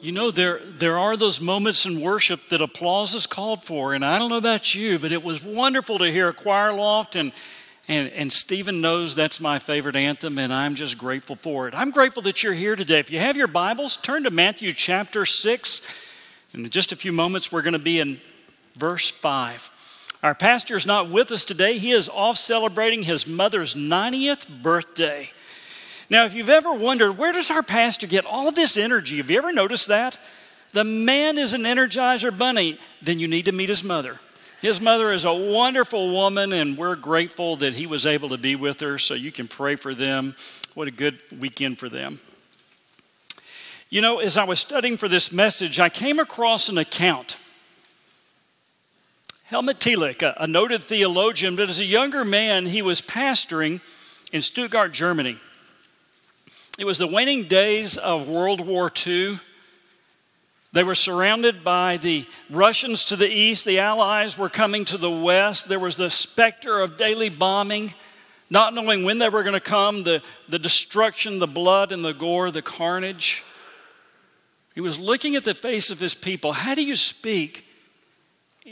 You know, there, there are those moments in worship that applause is called for. And I don't know about you, but it was wonderful to hear a choir loft. And, and, and Stephen knows that's my favorite anthem, and I'm just grateful for it. I'm grateful that you're here today. If you have your Bibles, turn to Matthew chapter 6. In just a few moments, we're going to be in verse 5. Our pastor is not with us today. He is off celebrating his mother's 90th birthday. Now, if you've ever wondered, where does our pastor get all this energy? Have you ever noticed that? The man is an energizer bunny. Then you need to meet his mother. His mother is a wonderful woman, and we're grateful that he was able to be with her, so you can pray for them. What a good weekend for them. You know, as I was studying for this message, I came across an account Helmut Thielicke, a, a noted theologian, but as a younger man, he was pastoring in Stuttgart, Germany. It was the waning days of World War II. They were surrounded by the Russians to the east, the Allies were coming to the west. There was the specter of daily bombing, not knowing when they were going to come, the, the destruction, the blood, and the gore, the carnage. He was looking at the face of his people. How do you speak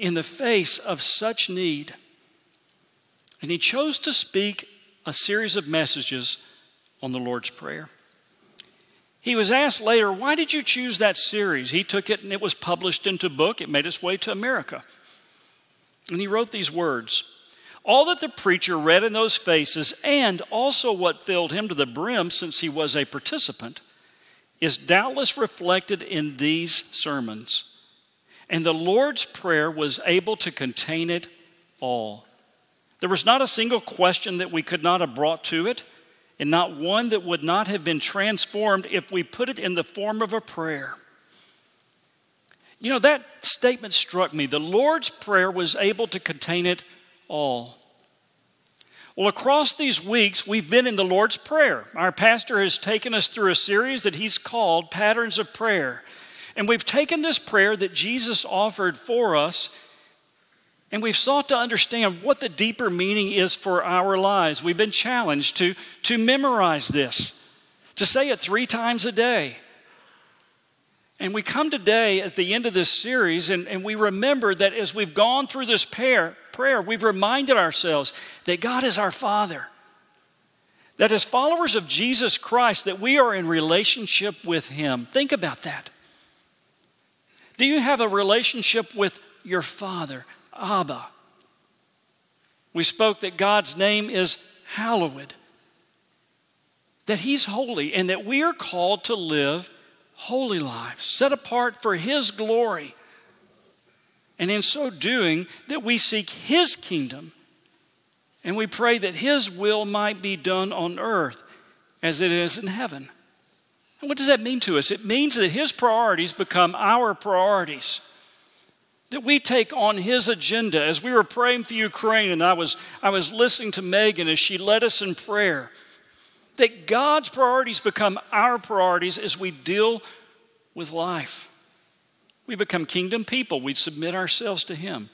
in the face of such need. And he chose to speak a series of messages on the Lord's Prayer. He was asked later, Why did you choose that series? He took it and it was published into book. It made its way to America. And he wrote these words All that the preacher read in those faces, and also what filled him to the brim since he was a participant, is doubtless reflected in these sermons. And the Lord's Prayer was able to contain it all. There was not a single question that we could not have brought to it, and not one that would not have been transformed if we put it in the form of a prayer. You know, that statement struck me. The Lord's Prayer was able to contain it all. Well, across these weeks, we've been in the Lord's Prayer. Our pastor has taken us through a series that he's called Patterns of Prayer. And we've taken this prayer that Jesus offered for us and we've sought to understand what the deeper meaning is for our lives. We've been challenged to, to memorize this, to say it three times a day. And we come today at the end of this series and, and we remember that as we've gone through this prayer, prayer, we've reminded ourselves that God is our Father. That as followers of Jesus Christ, that we are in relationship with Him. Think about that. Do you have a relationship with your Father, Abba? We spoke that God's name is hallowed, that He's holy, and that we are called to live holy lives, set apart for His glory. And in so doing, that we seek His kingdom and we pray that His will might be done on earth as it is in heaven. And what does that mean to us? It means that His priorities become our priorities. That we take on His agenda. As we were praying for Ukraine, and I was, I was listening to Megan as she led us in prayer, that God's priorities become our priorities as we deal with life. We become kingdom people, we submit ourselves to Him.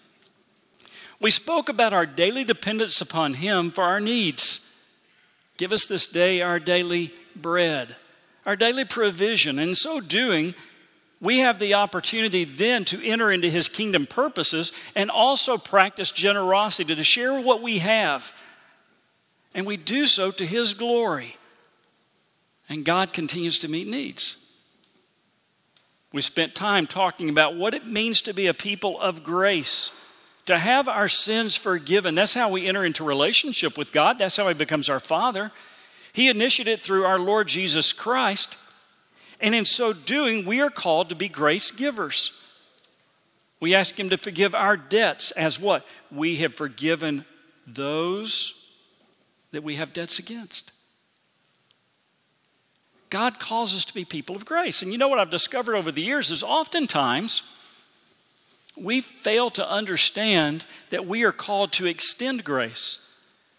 We spoke about our daily dependence upon Him for our needs. Give us this day our daily bread our daily provision. In so doing, we have the opportunity then to enter into his kingdom purposes and also practice generosity to share what we have. And we do so to his glory. And God continues to meet needs. We spent time talking about what it means to be a people of grace, to have our sins forgiven. That's how we enter into relationship with God, that's how He becomes our Father. He initiated it through our Lord Jesus Christ. And in so doing, we are called to be grace givers. We ask Him to forgive our debts as what? We have forgiven those that we have debts against. God calls us to be people of grace. And you know what I've discovered over the years is oftentimes we fail to understand that we are called to extend grace.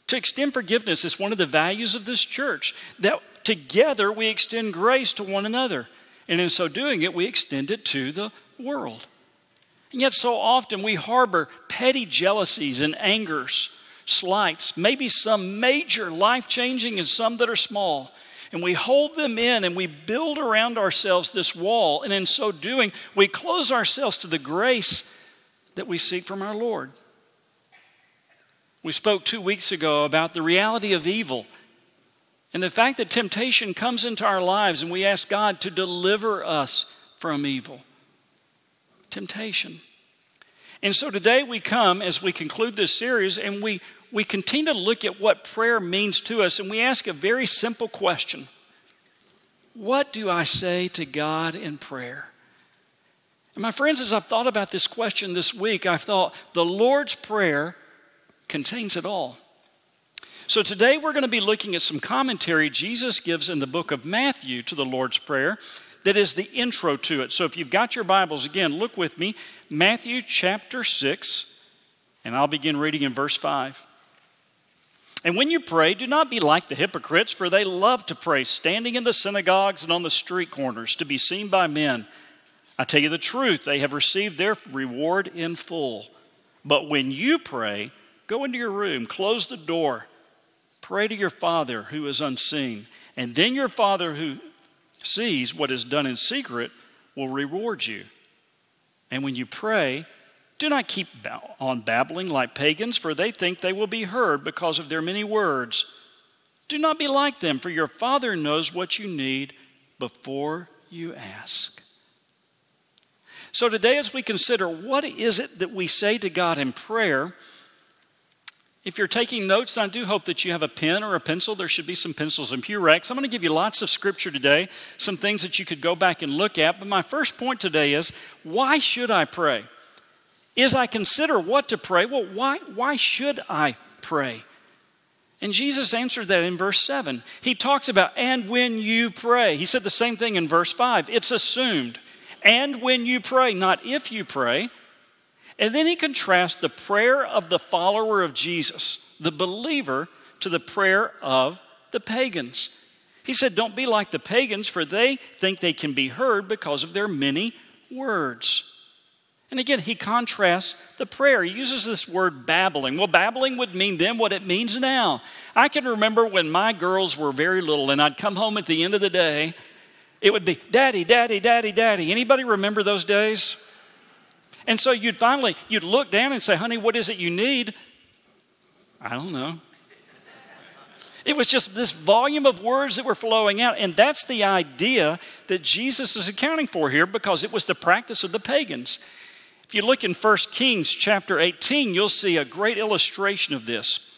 To extend forgiveness is one of the values of this church, that together we extend grace to one another. And in so doing it, we extend it to the world. And yet, so often we harbor petty jealousies and angers, slights, maybe some major life changing and some that are small. and we hold them in and we build around ourselves this wall. And in so doing, we close ourselves to the grace that we seek from our Lord. We spoke two weeks ago about the reality of evil and the fact that temptation comes into our lives and we ask God to deliver us from evil. Temptation. And so today we come as we conclude this series and we, we continue to look at what prayer means to us and we ask a very simple question What do I say to God in prayer? And my friends, as I've thought about this question this week, I've thought the Lord's Prayer contains it all. So today we're going to be looking at some commentary Jesus gives in the book of Matthew to the Lord's Prayer that is the intro to it. So if you've got your Bibles, again, look with me, Matthew chapter 6, and I'll begin reading in verse 5. And when you pray, do not be like the hypocrites, for they love to pray, standing in the synagogues and on the street corners to be seen by men. I tell you the truth, they have received their reward in full. But when you pray, go into your room, close the door Pray to your Father who is unseen, and then your Father who sees what is done in secret will reward you. And when you pray, do not keep on babbling like pagans, for they think they will be heard because of their many words. Do not be like them, for your Father knows what you need before you ask. So, today, as we consider what is it that we say to God in prayer, if you're taking notes, I do hope that you have a pen or a pencil. There should be some pencils and Pew. I'm going to give you lots of scripture today, some things that you could go back and look at. But my first point today is why should I pray? Is I consider what to pray, well, why, why should I pray? And Jesus answered that in verse 7. He talks about, and when you pray. He said the same thing in verse 5. It's assumed. And when you pray, not if you pray. And then he contrasts the prayer of the follower of Jesus, the believer, to the prayer of the pagans. He said, Don't be like the pagans, for they think they can be heard because of their many words. And again, he contrasts the prayer. He uses this word babbling. Well, babbling would mean then what it means now. I can remember when my girls were very little and I'd come home at the end of the day, it would be, Daddy, Daddy, Daddy, Daddy. Anybody remember those days? And so you'd finally, you'd look down and say, honey, what is it you need? I don't know. It was just this volume of words that were flowing out. And that's the idea that Jesus is accounting for here because it was the practice of the pagans. If you look in 1 Kings chapter 18, you'll see a great illustration of this.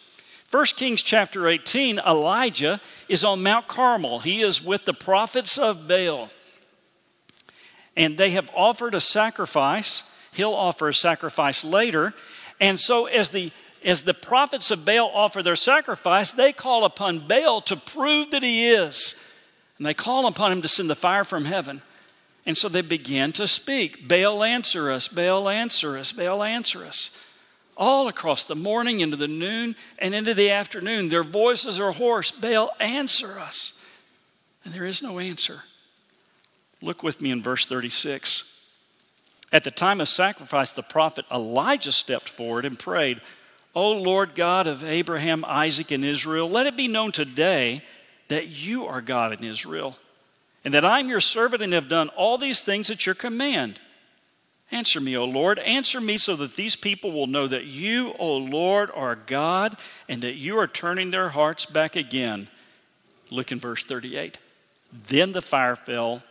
1 Kings chapter 18, Elijah is on Mount Carmel. He is with the prophets of Baal. And they have offered a sacrifice he'll offer a sacrifice later. And so, as the as the prophets of Baal offer their sacrifice, they call upon Baal to prove that he is. And they call upon him to send the fire from heaven. And so they begin to speak Baal, answer us, Baal, answer us, Baal, answer us. All across the morning, into the noon, and into the afternoon, their voices are hoarse Baal, answer us. And there is no answer. Look with me in verse 36. At the time of sacrifice, the prophet Elijah stepped forward and prayed, O Lord God of Abraham, Isaac, and Israel, let it be known today that you are God in Israel, and that I am your servant and have done all these things at your command. Answer me, O Lord. Answer me so that these people will know that you, O Lord, are God and that you are turning their hearts back again. Look in verse 38. Then the fire fell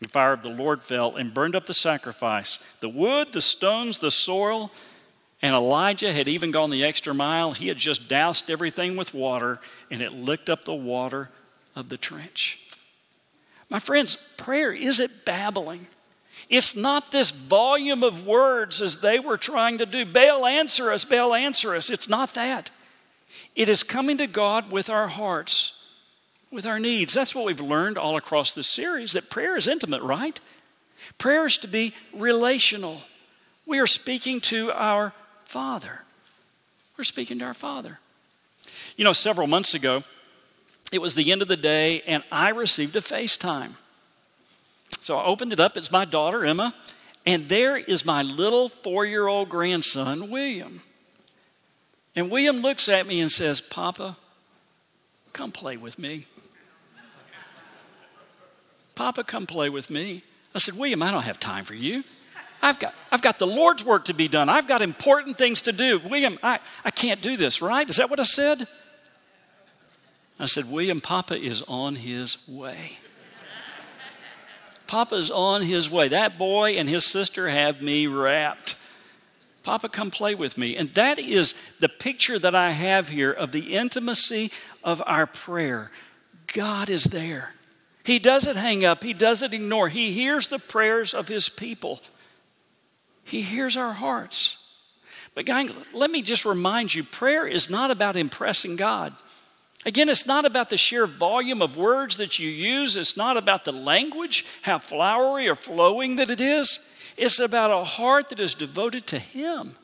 the fire of the Lord fell and burned up the sacrifice, the wood, the stones, the soil. And Elijah had even gone the extra mile. He had just doused everything with water, and it licked up the water of the trench. My friends, prayer isn't babbling. It's not this volume of words as they were trying to do. Baal, answer us, Baal, answer us. It's not that. It is coming to God with our hearts with our needs. That's what we've learned all across this series that prayer is intimate, right? Prayer is to be relational. We are speaking to our Father. We're speaking to our Father. You know, several months ago, it was the end of the day, and I received a FaceTime. So I opened it up. It's my daughter, Emma, and there is my little four year old grandson, William. And William looks at me and says, Papa, come play with me. Papa, come play with me. I said, William, I don't have time for you. I've got, I've got the Lord's work to be done. I've got important things to do. William, I, I can't do this, right? Is that what I said? I said, William, Papa is on his way. Papa's on his way. That boy and his sister have me wrapped. Papa, come play with me. And that is the picture that I have here of the intimacy of our prayer. God is there. He doesn't hang up, He doesn't ignore. He hears the prayers of His people, He hears our hearts. But, gang, let me just remind you prayer is not about impressing God. Again, it's not about the sheer volume of words that you use. It's not about the language, how flowery or flowing that it is. It's about a heart that is devoted to Him.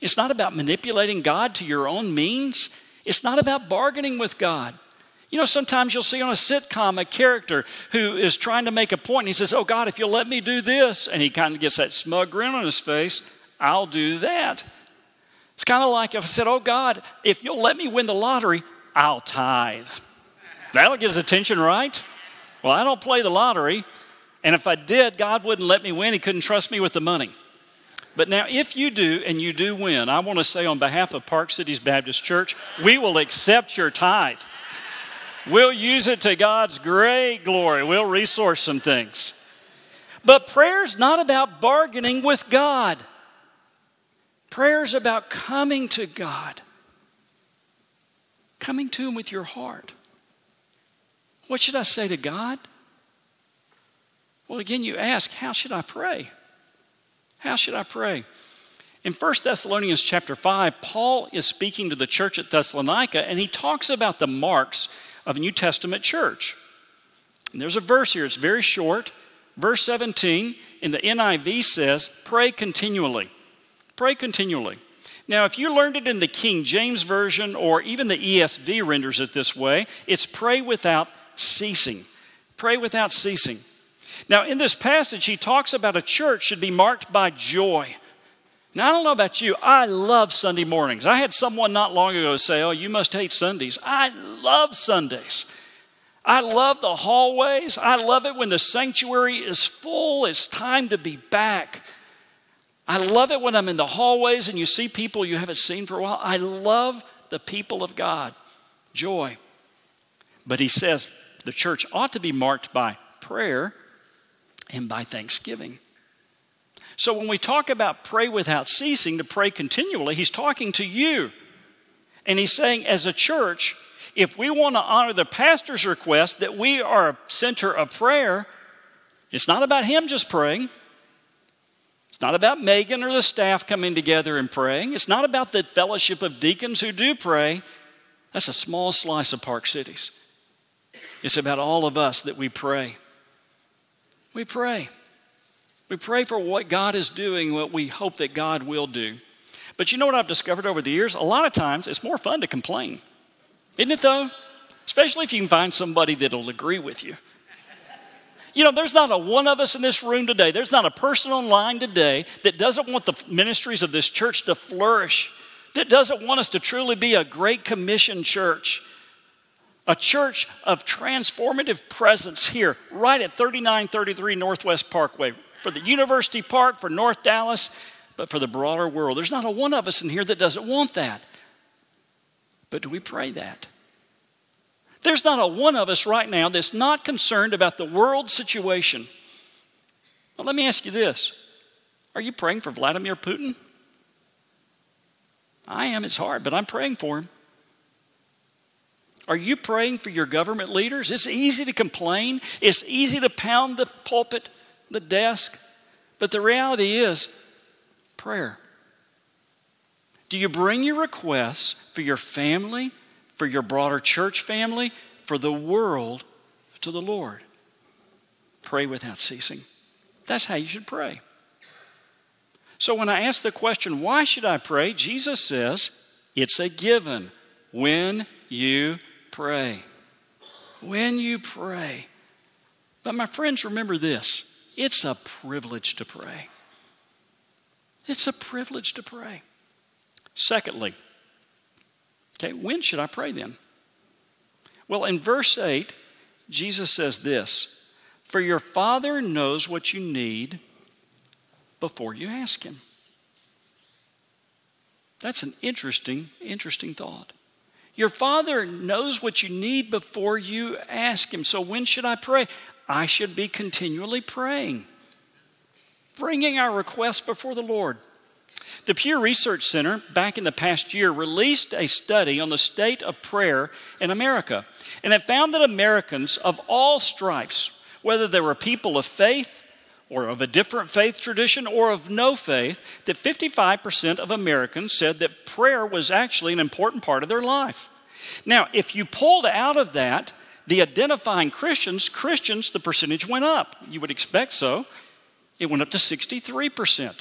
It's not about manipulating God to your own means. It's not about bargaining with God. You know, sometimes you'll see on a sitcom a character who is trying to make a point and he says, Oh, God, if you'll let me do this, and he kind of gets that smug grin on his face, I'll do that. It's kind of like if I said, Oh, God, if you'll let me win the lottery, I'll tithe. That'll get his attention, right? Well, I don't play the lottery, and if I did, God wouldn't let me win. He couldn't trust me with the money. But now, if you do and you do win, I want to say on behalf of Park Cities Baptist Church, we will accept your tithe. We'll use it to God's great glory. We'll resource some things. But prayer's not about bargaining with God. Prayer's about coming to God coming to Him with your heart. What should I say to God? Well, again, you ask, how should I pray? How should I pray? In 1 Thessalonians chapter 5, Paul is speaking to the church at Thessalonica, and he talks about the marks of a New Testament church. And there's a verse here, it's very short. Verse 17 in the NIV says, Pray continually. Pray continually. Now, if you learned it in the King James Version or even the ESV renders it this way, it's pray without ceasing. Pray without ceasing. Now, in this passage, he talks about a church should be marked by joy. Now, I don't know about you, I love Sunday mornings. I had someone not long ago say, Oh, you must hate Sundays. I love Sundays. I love the hallways. I love it when the sanctuary is full. It's time to be back. I love it when I'm in the hallways and you see people you haven't seen for a while. I love the people of God. Joy. But he says the church ought to be marked by prayer and by thanksgiving. So when we talk about pray without ceasing, to pray continually, he's talking to you. And he's saying, as a church, if we want to honor the pastor's request that we are a center of prayer, it's not about him just praying. It's not about Megan or the staff coming together and praying. It's not about the fellowship of deacons who do pray. That's a small slice of Park Cities. It's about all of us that we pray. We pray. We pray for what God is doing, what we hope that God will do. But you know what I've discovered over the years? A lot of times it's more fun to complain. Isn't it though? Especially if you can find somebody that'll agree with you. You know, there's not a one of us in this room today, there's not a person online today that doesn't want the ministries of this church to flourish, that doesn't want us to truly be a great commission church. A church of transformative presence here, right at 3933 Northwest Parkway, for the University Park, for North Dallas, but for the broader world. There's not a one of us in here that doesn't want that. But do we pray that? There's not a one of us right now that's not concerned about the world situation. Well, let me ask you this Are you praying for Vladimir Putin? I am. It's hard, but I'm praying for him. Are you praying for your government leaders? It's easy to complain, it's easy to pound the pulpit, the desk, but the reality is prayer. Do you bring your requests for your family, for your broader church family, for the world to the Lord. Pray without ceasing. That's how you should pray. So when I ask the question, why should I pray? Jesus says, it's a given when you pray. When you pray. But my friends, remember this it's a privilege to pray. It's a privilege to pray. Secondly, Okay, when should I pray then? Well, in verse 8, Jesus says this For your Father knows what you need before you ask Him. That's an interesting, interesting thought. Your Father knows what you need before you ask Him. So when should I pray? I should be continually praying, bringing our requests before the Lord. The Pew Research Center, back in the past year, released a study on the state of prayer in America. And it found that Americans of all stripes, whether they were people of faith or of a different faith tradition or of no faith, that 55% of Americans said that prayer was actually an important part of their life. Now, if you pulled out of that the identifying Christians, Christians, the percentage went up. You would expect so. It went up to 63%.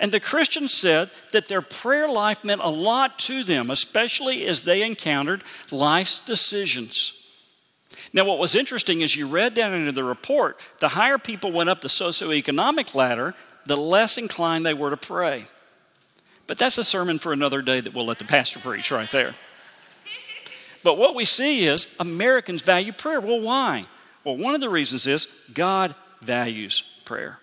And the Christians said that their prayer life meant a lot to them, especially as they encountered life's decisions. Now, what was interesting is you read down into the report, the higher people went up the socioeconomic ladder, the less inclined they were to pray. But that's a sermon for another day that we'll let the pastor preach right there. But what we see is Americans value prayer. Well, why? Well, one of the reasons is God values prayer.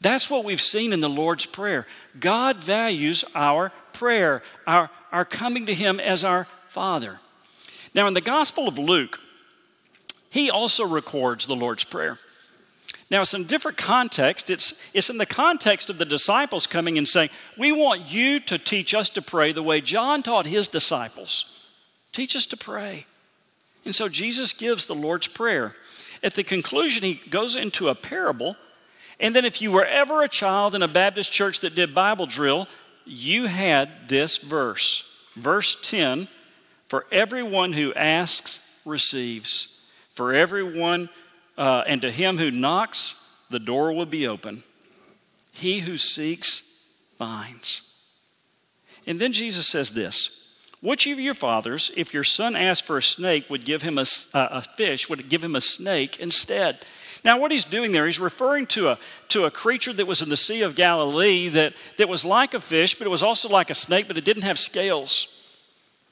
That's what we've seen in the Lord's Prayer. God values our prayer, our, our coming to Him as our Father. Now, in the Gospel of Luke, he also records the Lord's Prayer. Now, it's in a different context. It's, it's in the context of the disciples coming and saying, We want you to teach us to pray the way John taught his disciples. Teach us to pray. And so Jesus gives the Lord's Prayer. At the conclusion, he goes into a parable and then, if you were ever a child in a Baptist church that did Bible drill, you had this verse. Verse 10 For everyone who asks receives. For everyone, uh, and to him who knocks, the door will be open. He who seeks finds. And then Jesus says this Which of your fathers, if your son asked for a snake, would give him a, a fish, would give him a snake instead? Now, what he's doing there, he's referring to a, to a creature that was in the Sea of Galilee that, that was like a fish, but it was also like a snake, but it didn't have scales.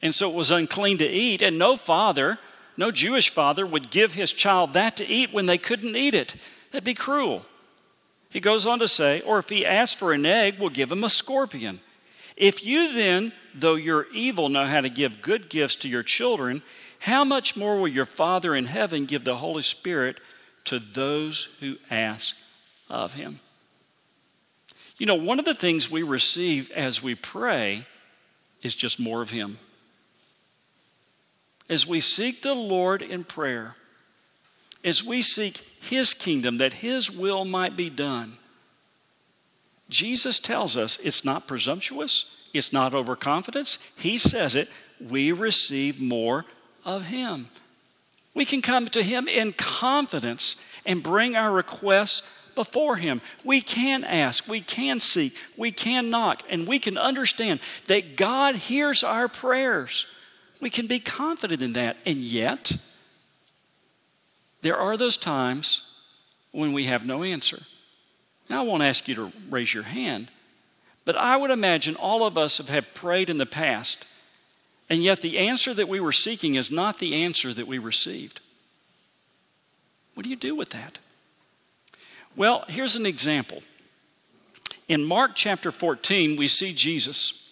And so it was unclean to eat. And no father, no Jewish father, would give his child that to eat when they couldn't eat it. That'd be cruel. He goes on to say, or if he asks for an egg, we'll give him a scorpion. If you then, though you're evil, know how to give good gifts to your children, how much more will your Father in heaven give the Holy Spirit to those who ask of him. You know, one of the things we receive as we pray is just more of him. As we seek the Lord in prayer, as we seek his kingdom, that his will might be done, Jesus tells us it's not presumptuous, it's not overconfidence. He says it, we receive more of him. We can come to Him in confidence and bring our requests before Him. We can ask, we can seek, we can knock, and we can understand that God hears our prayers. We can be confident in that. And yet, there are those times when we have no answer. Now, I won't ask you to raise your hand, but I would imagine all of us have prayed in the past and yet, the answer that we were seeking is not the answer that we received. What do you do with that? Well, here's an example. In Mark chapter 14, we see Jesus.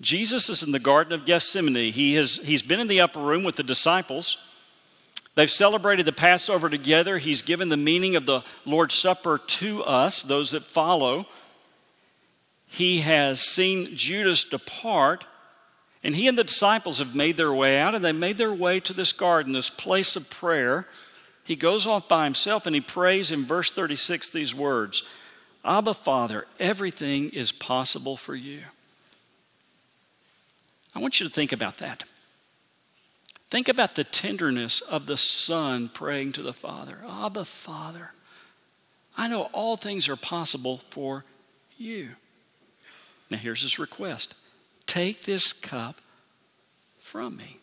Jesus is in the Garden of Gethsemane. He has, he's been in the upper room with the disciples. They've celebrated the Passover together. He's given the meaning of the Lord's Supper to us, those that follow. He has seen Judas depart. And he and the disciples have made their way out, and they made their way to this garden, this place of prayer. He goes off by himself and he prays in verse 36 these words Abba, Father, everything is possible for you. I want you to think about that. Think about the tenderness of the Son praying to the Father ah, Abba, Father, I know all things are possible for you. Now, here's his request Take this cup from me.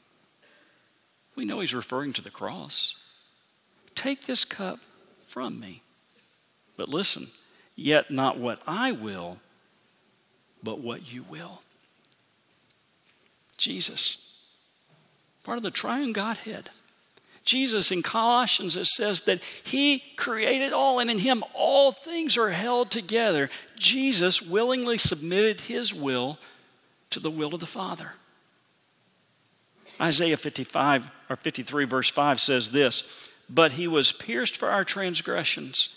We know he's referring to the cross. Take this cup from me. But listen, yet not what I will, but what you will. Jesus, part of the triune Godhead. Jesus in Colossians, it says that He created all, and in Him all things are held together. Jesus willingly submitted His will to the will of the Father. Isaiah 55 or 53, verse 5 says this But He was pierced for our transgressions.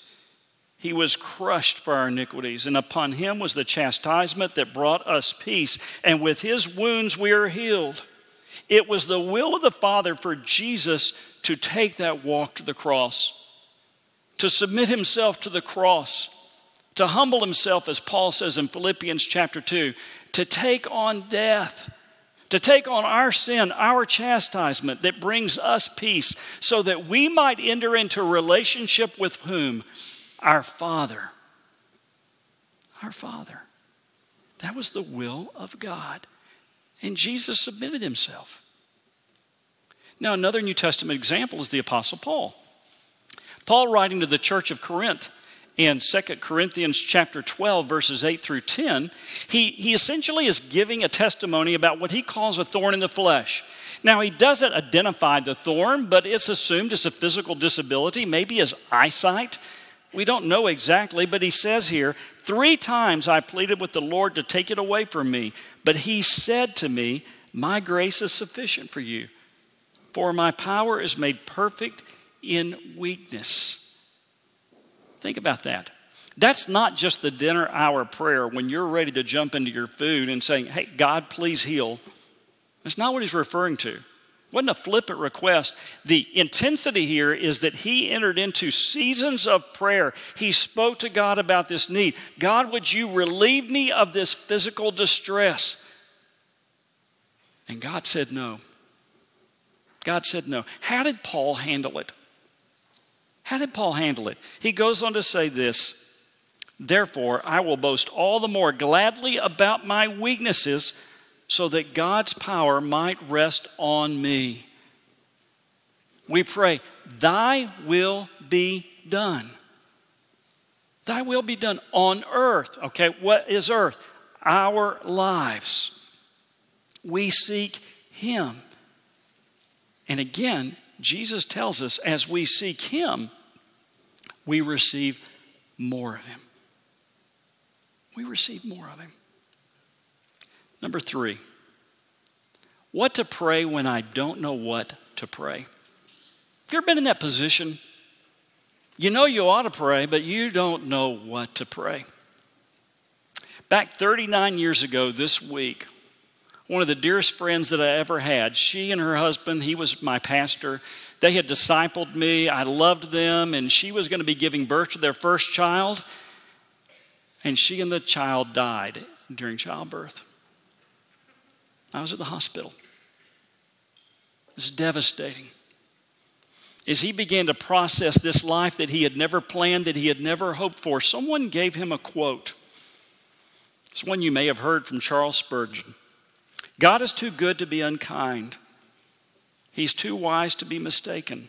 He was crushed for our iniquities, and upon him was the chastisement that brought us peace, and with his wounds we are healed. It was the will of the Father for Jesus to take that walk to the cross, to submit himself to the cross, to humble himself, as Paul says in Philippians chapter 2, to take on death, to take on our sin, our chastisement that brings us peace, so that we might enter into relationship with whom? Our Father. Our Father. That was the will of God. And Jesus submitted himself. Now, another New Testament example is the Apostle Paul. Paul, writing to the church of Corinth in 2 Corinthians chapter 12, verses 8 through 10, he, he essentially is giving a testimony about what he calls a thorn in the flesh. Now, he doesn't identify the thorn, but it's assumed it's a physical disability, maybe his eyesight. We don't know exactly, but he says here, Three times I pleaded with the Lord to take it away from me, but he said to me, My grace is sufficient for you, for my power is made perfect in weakness. Think about that. That's not just the dinner hour prayer when you're ready to jump into your food and saying, Hey, God, please heal. That's not what he's referring to wasn't a flippant request. The intensity here is that he entered into seasons of prayer. He spoke to God about this need. God, would you relieve me of this physical distress? And God said no. God said no. How did Paul handle it? How did Paul handle it? He goes on to say this Therefore, I will boast all the more gladly about my weaknesses so that God's power might rest on me. We pray, Thy will be done. Thy will be done on earth. Okay, what is earth? Our lives. We seek Him. And again, Jesus tells us as we seek Him, we receive more of Him. We receive more of Him. Number three, what to pray when I don't know what to pray. Have you ever been in that position? You know you ought to pray, but you don't know what to pray. Back 39 years ago this week, one of the dearest friends that I ever had, she and her husband, he was my pastor, they had discipled me. I loved them, and she was going to be giving birth to their first child, and she and the child died during childbirth. I was at the hospital. It's devastating. As he began to process this life that he had never planned, that he had never hoped for, someone gave him a quote. It's one you may have heard from Charles Spurgeon God is too good to be unkind, He's too wise to be mistaken.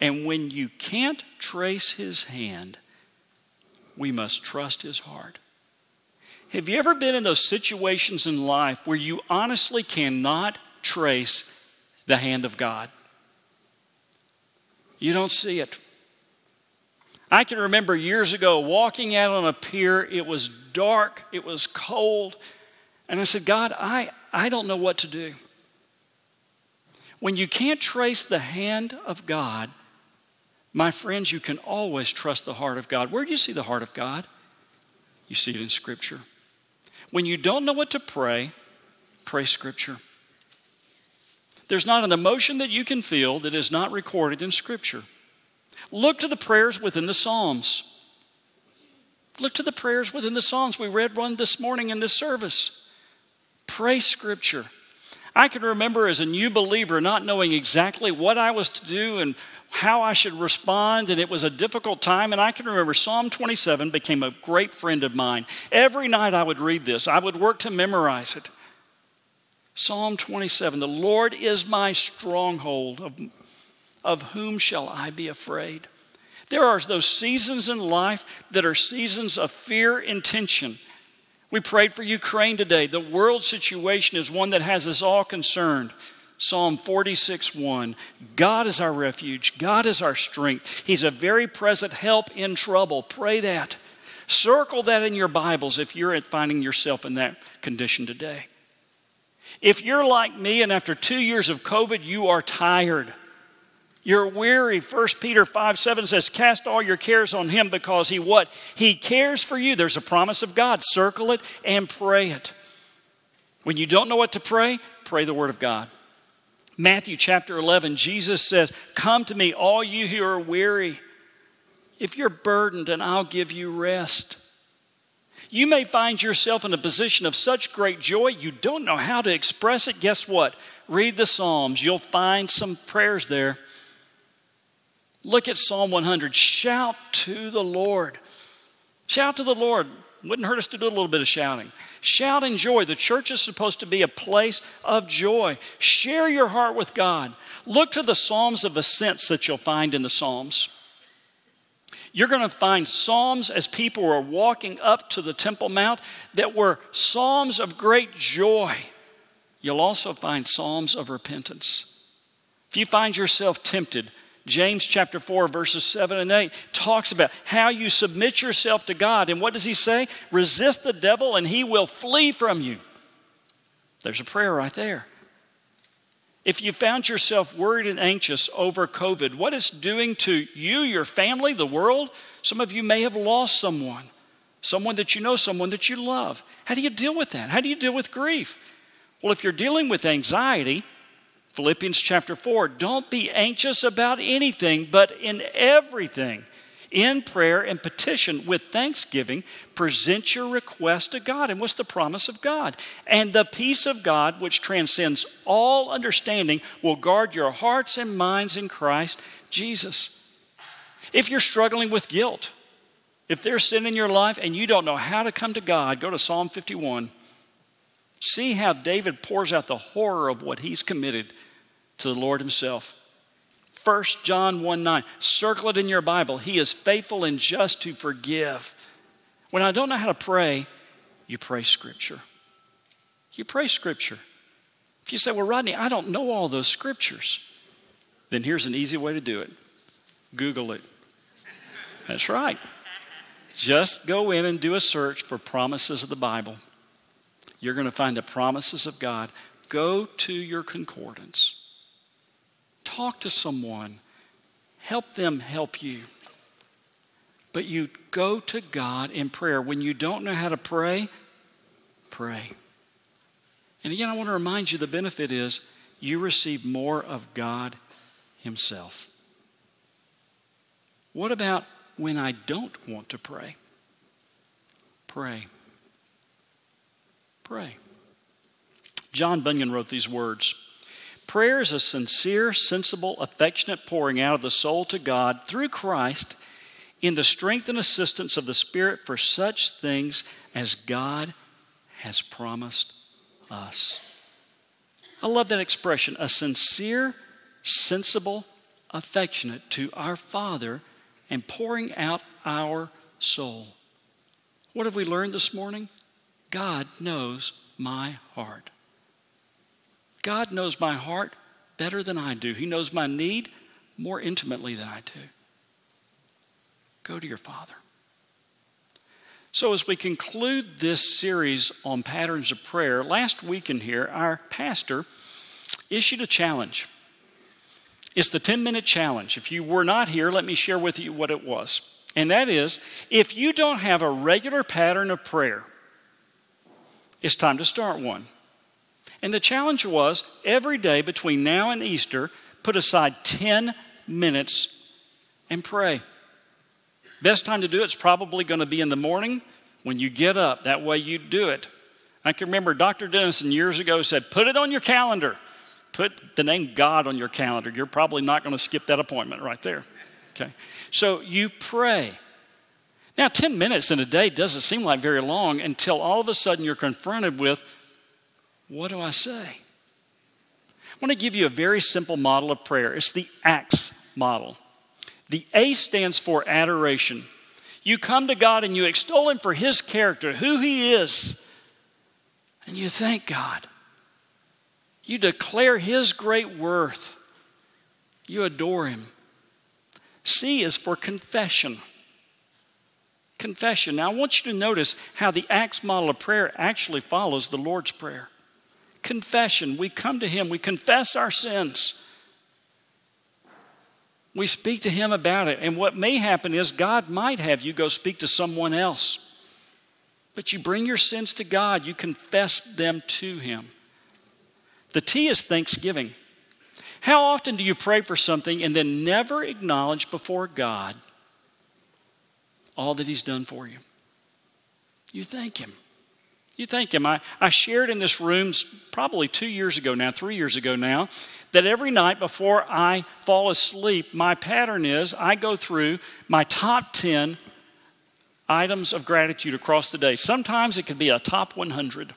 And when you can't trace His hand, we must trust His heart. Have you ever been in those situations in life where you honestly cannot trace the hand of God? You don't see it. I can remember years ago walking out on a pier. It was dark, it was cold. And I said, God, I, I don't know what to do. When you can't trace the hand of God, my friends, you can always trust the heart of God. Where do you see the heart of God? You see it in Scripture. When you don't know what to pray, pray Scripture. There's not an emotion that you can feel that is not recorded in Scripture. Look to the prayers within the Psalms. Look to the prayers within the Psalms. We read one this morning in this service. Pray Scripture. I can remember as a new believer not knowing exactly what I was to do and how I should respond, and it was a difficult time. And I can remember Psalm 27 became a great friend of mine. Every night I would read this, I would work to memorize it. Psalm 27 The Lord is my stronghold, of, of whom shall I be afraid? There are those seasons in life that are seasons of fear and tension. We prayed for Ukraine today. The world situation is one that has us all concerned. Psalm 46 1. God is our refuge, God is our strength. He's a very present help in trouble. Pray that. Circle that in your Bibles if you're finding yourself in that condition today. If you're like me and after two years of COVID, you are tired, you're weary. 1 Peter 5 7 says, Cast all your cares on him because he what? He cares for you. There's a promise of God. Circle it and pray it. When you don't know what to pray, pray the word of God. Matthew chapter 11, Jesus says, Come to me, all you who are weary. If you're burdened, and I'll give you rest. You may find yourself in a position of such great joy you don't know how to express it. Guess what? Read the Psalms. You'll find some prayers there. Look at Psalm 100. Shout to the Lord. Shout to the Lord. Wouldn't hurt us to do a little bit of shouting. Shout in joy. The church is supposed to be a place of joy. Share your heart with God. Look to the Psalms of ascents that you'll find in the Psalms. You're going to find Psalms as people were walking up to the Temple Mount that were Psalms of great joy. You'll also find Psalms of repentance. If you find yourself tempted, James chapter 4, verses 7 and 8 talks about how you submit yourself to God. And what does he say? Resist the devil and he will flee from you. There's a prayer right there. If you found yourself worried and anxious over COVID, what it's doing to you, your family, the world, some of you may have lost someone, someone that you know, someone that you love. How do you deal with that? How do you deal with grief? Well, if you're dealing with anxiety, Philippians chapter 4 don't be anxious about anything, but in everything, in prayer and petition with thanksgiving, present your request to God. And what's the promise of God? And the peace of God, which transcends all understanding, will guard your hearts and minds in Christ Jesus. If you're struggling with guilt, if there's sin in your life and you don't know how to come to God, go to Psalm 51. See how David pours out the horror of what he's committed to the Lord Himself. 1 John 1 9. Circle it in your Bible. He is faithful and just to forgive. When I don't know how to pray, you pray Scripture. You pray Scripture. If you say, Well, Rodney, I don't know all those Scriptures, then here's an easy way to do it Google it. That's right. Just go in and do a search for promises of the Bible. You're going to find the promises of God. Go to your concordance. Talk to someone, help them help you. But you go to God in prayer. When you don't know how to pray, pray. And again, I want to remind you the benefit is you receive more of God Himself. What about when I don't want to pray? Pray. Pray. John Bunyan wrote these words Prayer is a sincere, sensible, affectionate pouring out of the soul to God through Christ in the strength and assistance of the Spirit for such things as God has promised us. I love that expression a sincere, sensible, affectionate to our Father and pouring out our soul. What have we learned this morning? God knows my heart. God knows my heart better than I do. He knows my need more intimately than I do. Go to your Father. So, as we conclude this series on patterns of prayer, last week in here, our pastor issued a challenge. It's the 10 minute challenge. If you were not here, let me share with you what it was. And that is if you don't have a regular pattern of prayer, it's time to start one. And the challenge was every day between now and Easter, put aside 10 minutes and pray. Best time to do it's probably going to be in the morning when you get up. That way you do it. I can remember Dr. Dennison years ago said, put it on your calendar. Put the name God on your calendar. You're probably not going to skip that appointment right there. Okay. So you pray. Now, 10 minutes in a day doesn't seem like very long until all of a sudden you're confronted with what do I say? I want to give you a very simple model of prayer. It's the ACTS model. The A stands for adoration. You come to God and you extol Him for His character, who He is, and you thank God. You declare His great worth. You adore Him. C is for confession. Confession. Now, I want you to notice how the Acts model of prayer actually follows the Lord's Prayer. Confession. We come to Him, we confess our sins. We speak to Him about it. And what may happen is God might have you go speak to someone else. But you bring your sins to God, you confess them to Him. The T is thanksgiving. How often do you pray for something and then never acknowledge before God all that He's done for you? You thank Him. You thank Him. I, I shared in this room probably two years ago now, three years ago now, that every night before I fall asleep, my pattern is I go through my top 10 items of gratitude across the day. Sometimes it could be a top 100.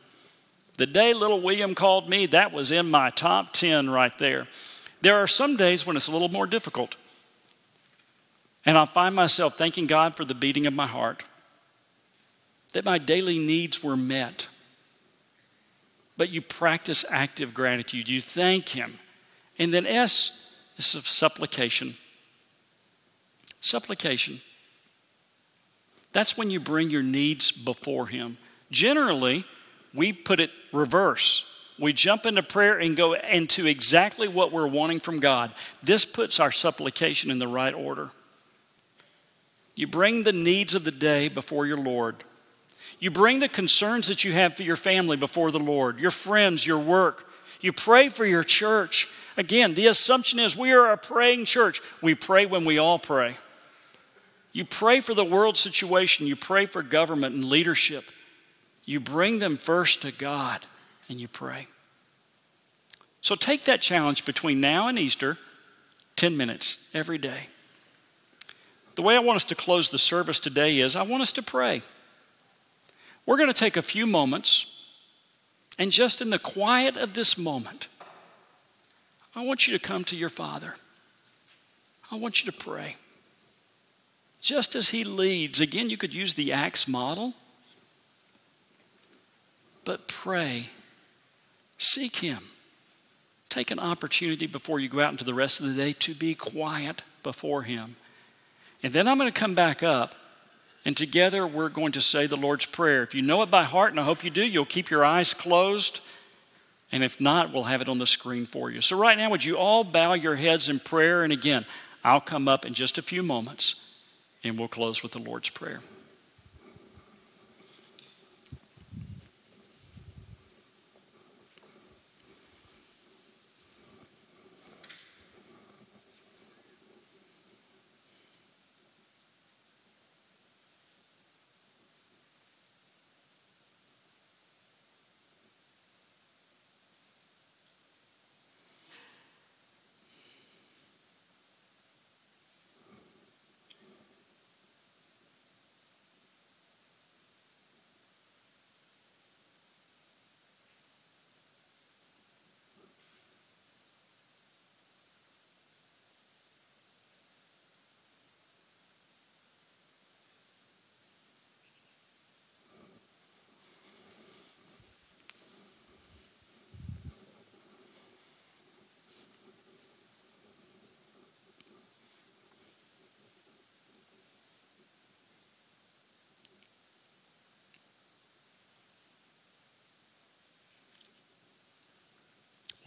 The day little William called me, that was in my top 10 right there. There are some days when it's a little more difficult. And I find myself thanking God for the beating of my heart, that my daily needs were met. But you practice active gratitude, you thank Him. And then S is supplication. Supplication. That's when you bring your needs before Him. Generally, we put it reverse. We jump into prayer and go into exactly what we're wanting from God. This puts our supplication in the right order. You bring the needs of the day before your Lord. You bring the concerns that you have for your family before the Lord, your friends, your work. You pray for your church. Again, the assumption is we are a praying church. We pray when we all pray. You pray for the world situation, you pray for government and leadership. You bring them first to God and you pray. So take that challenge between now and Easter 10 minutes every day. The way I want us to close the service today is I want us to pray. We're going to take a few moments, and just in the quiet of this moment, I want you to come to your Father. I want you to pray just as He leads. Again, you could use the Acts model, but pray, seek Him. Take an opportunity before you go out into the rest of the day to be quiet before Him. And then I'm going to come back up, and together we're going to say the Lord's Prayer. If you know it by heart, and I hope you do, you'll keep your eyes closed. And if not, we'll have it on the screen for you. So, right now, would you all bow your heads in prayer? And again, I'll come up in just a few moments and we'll close with the Lord's Prayer.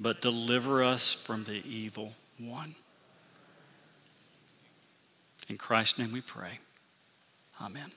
but deliver us from the evil one. In Christ's name we pray. Amen.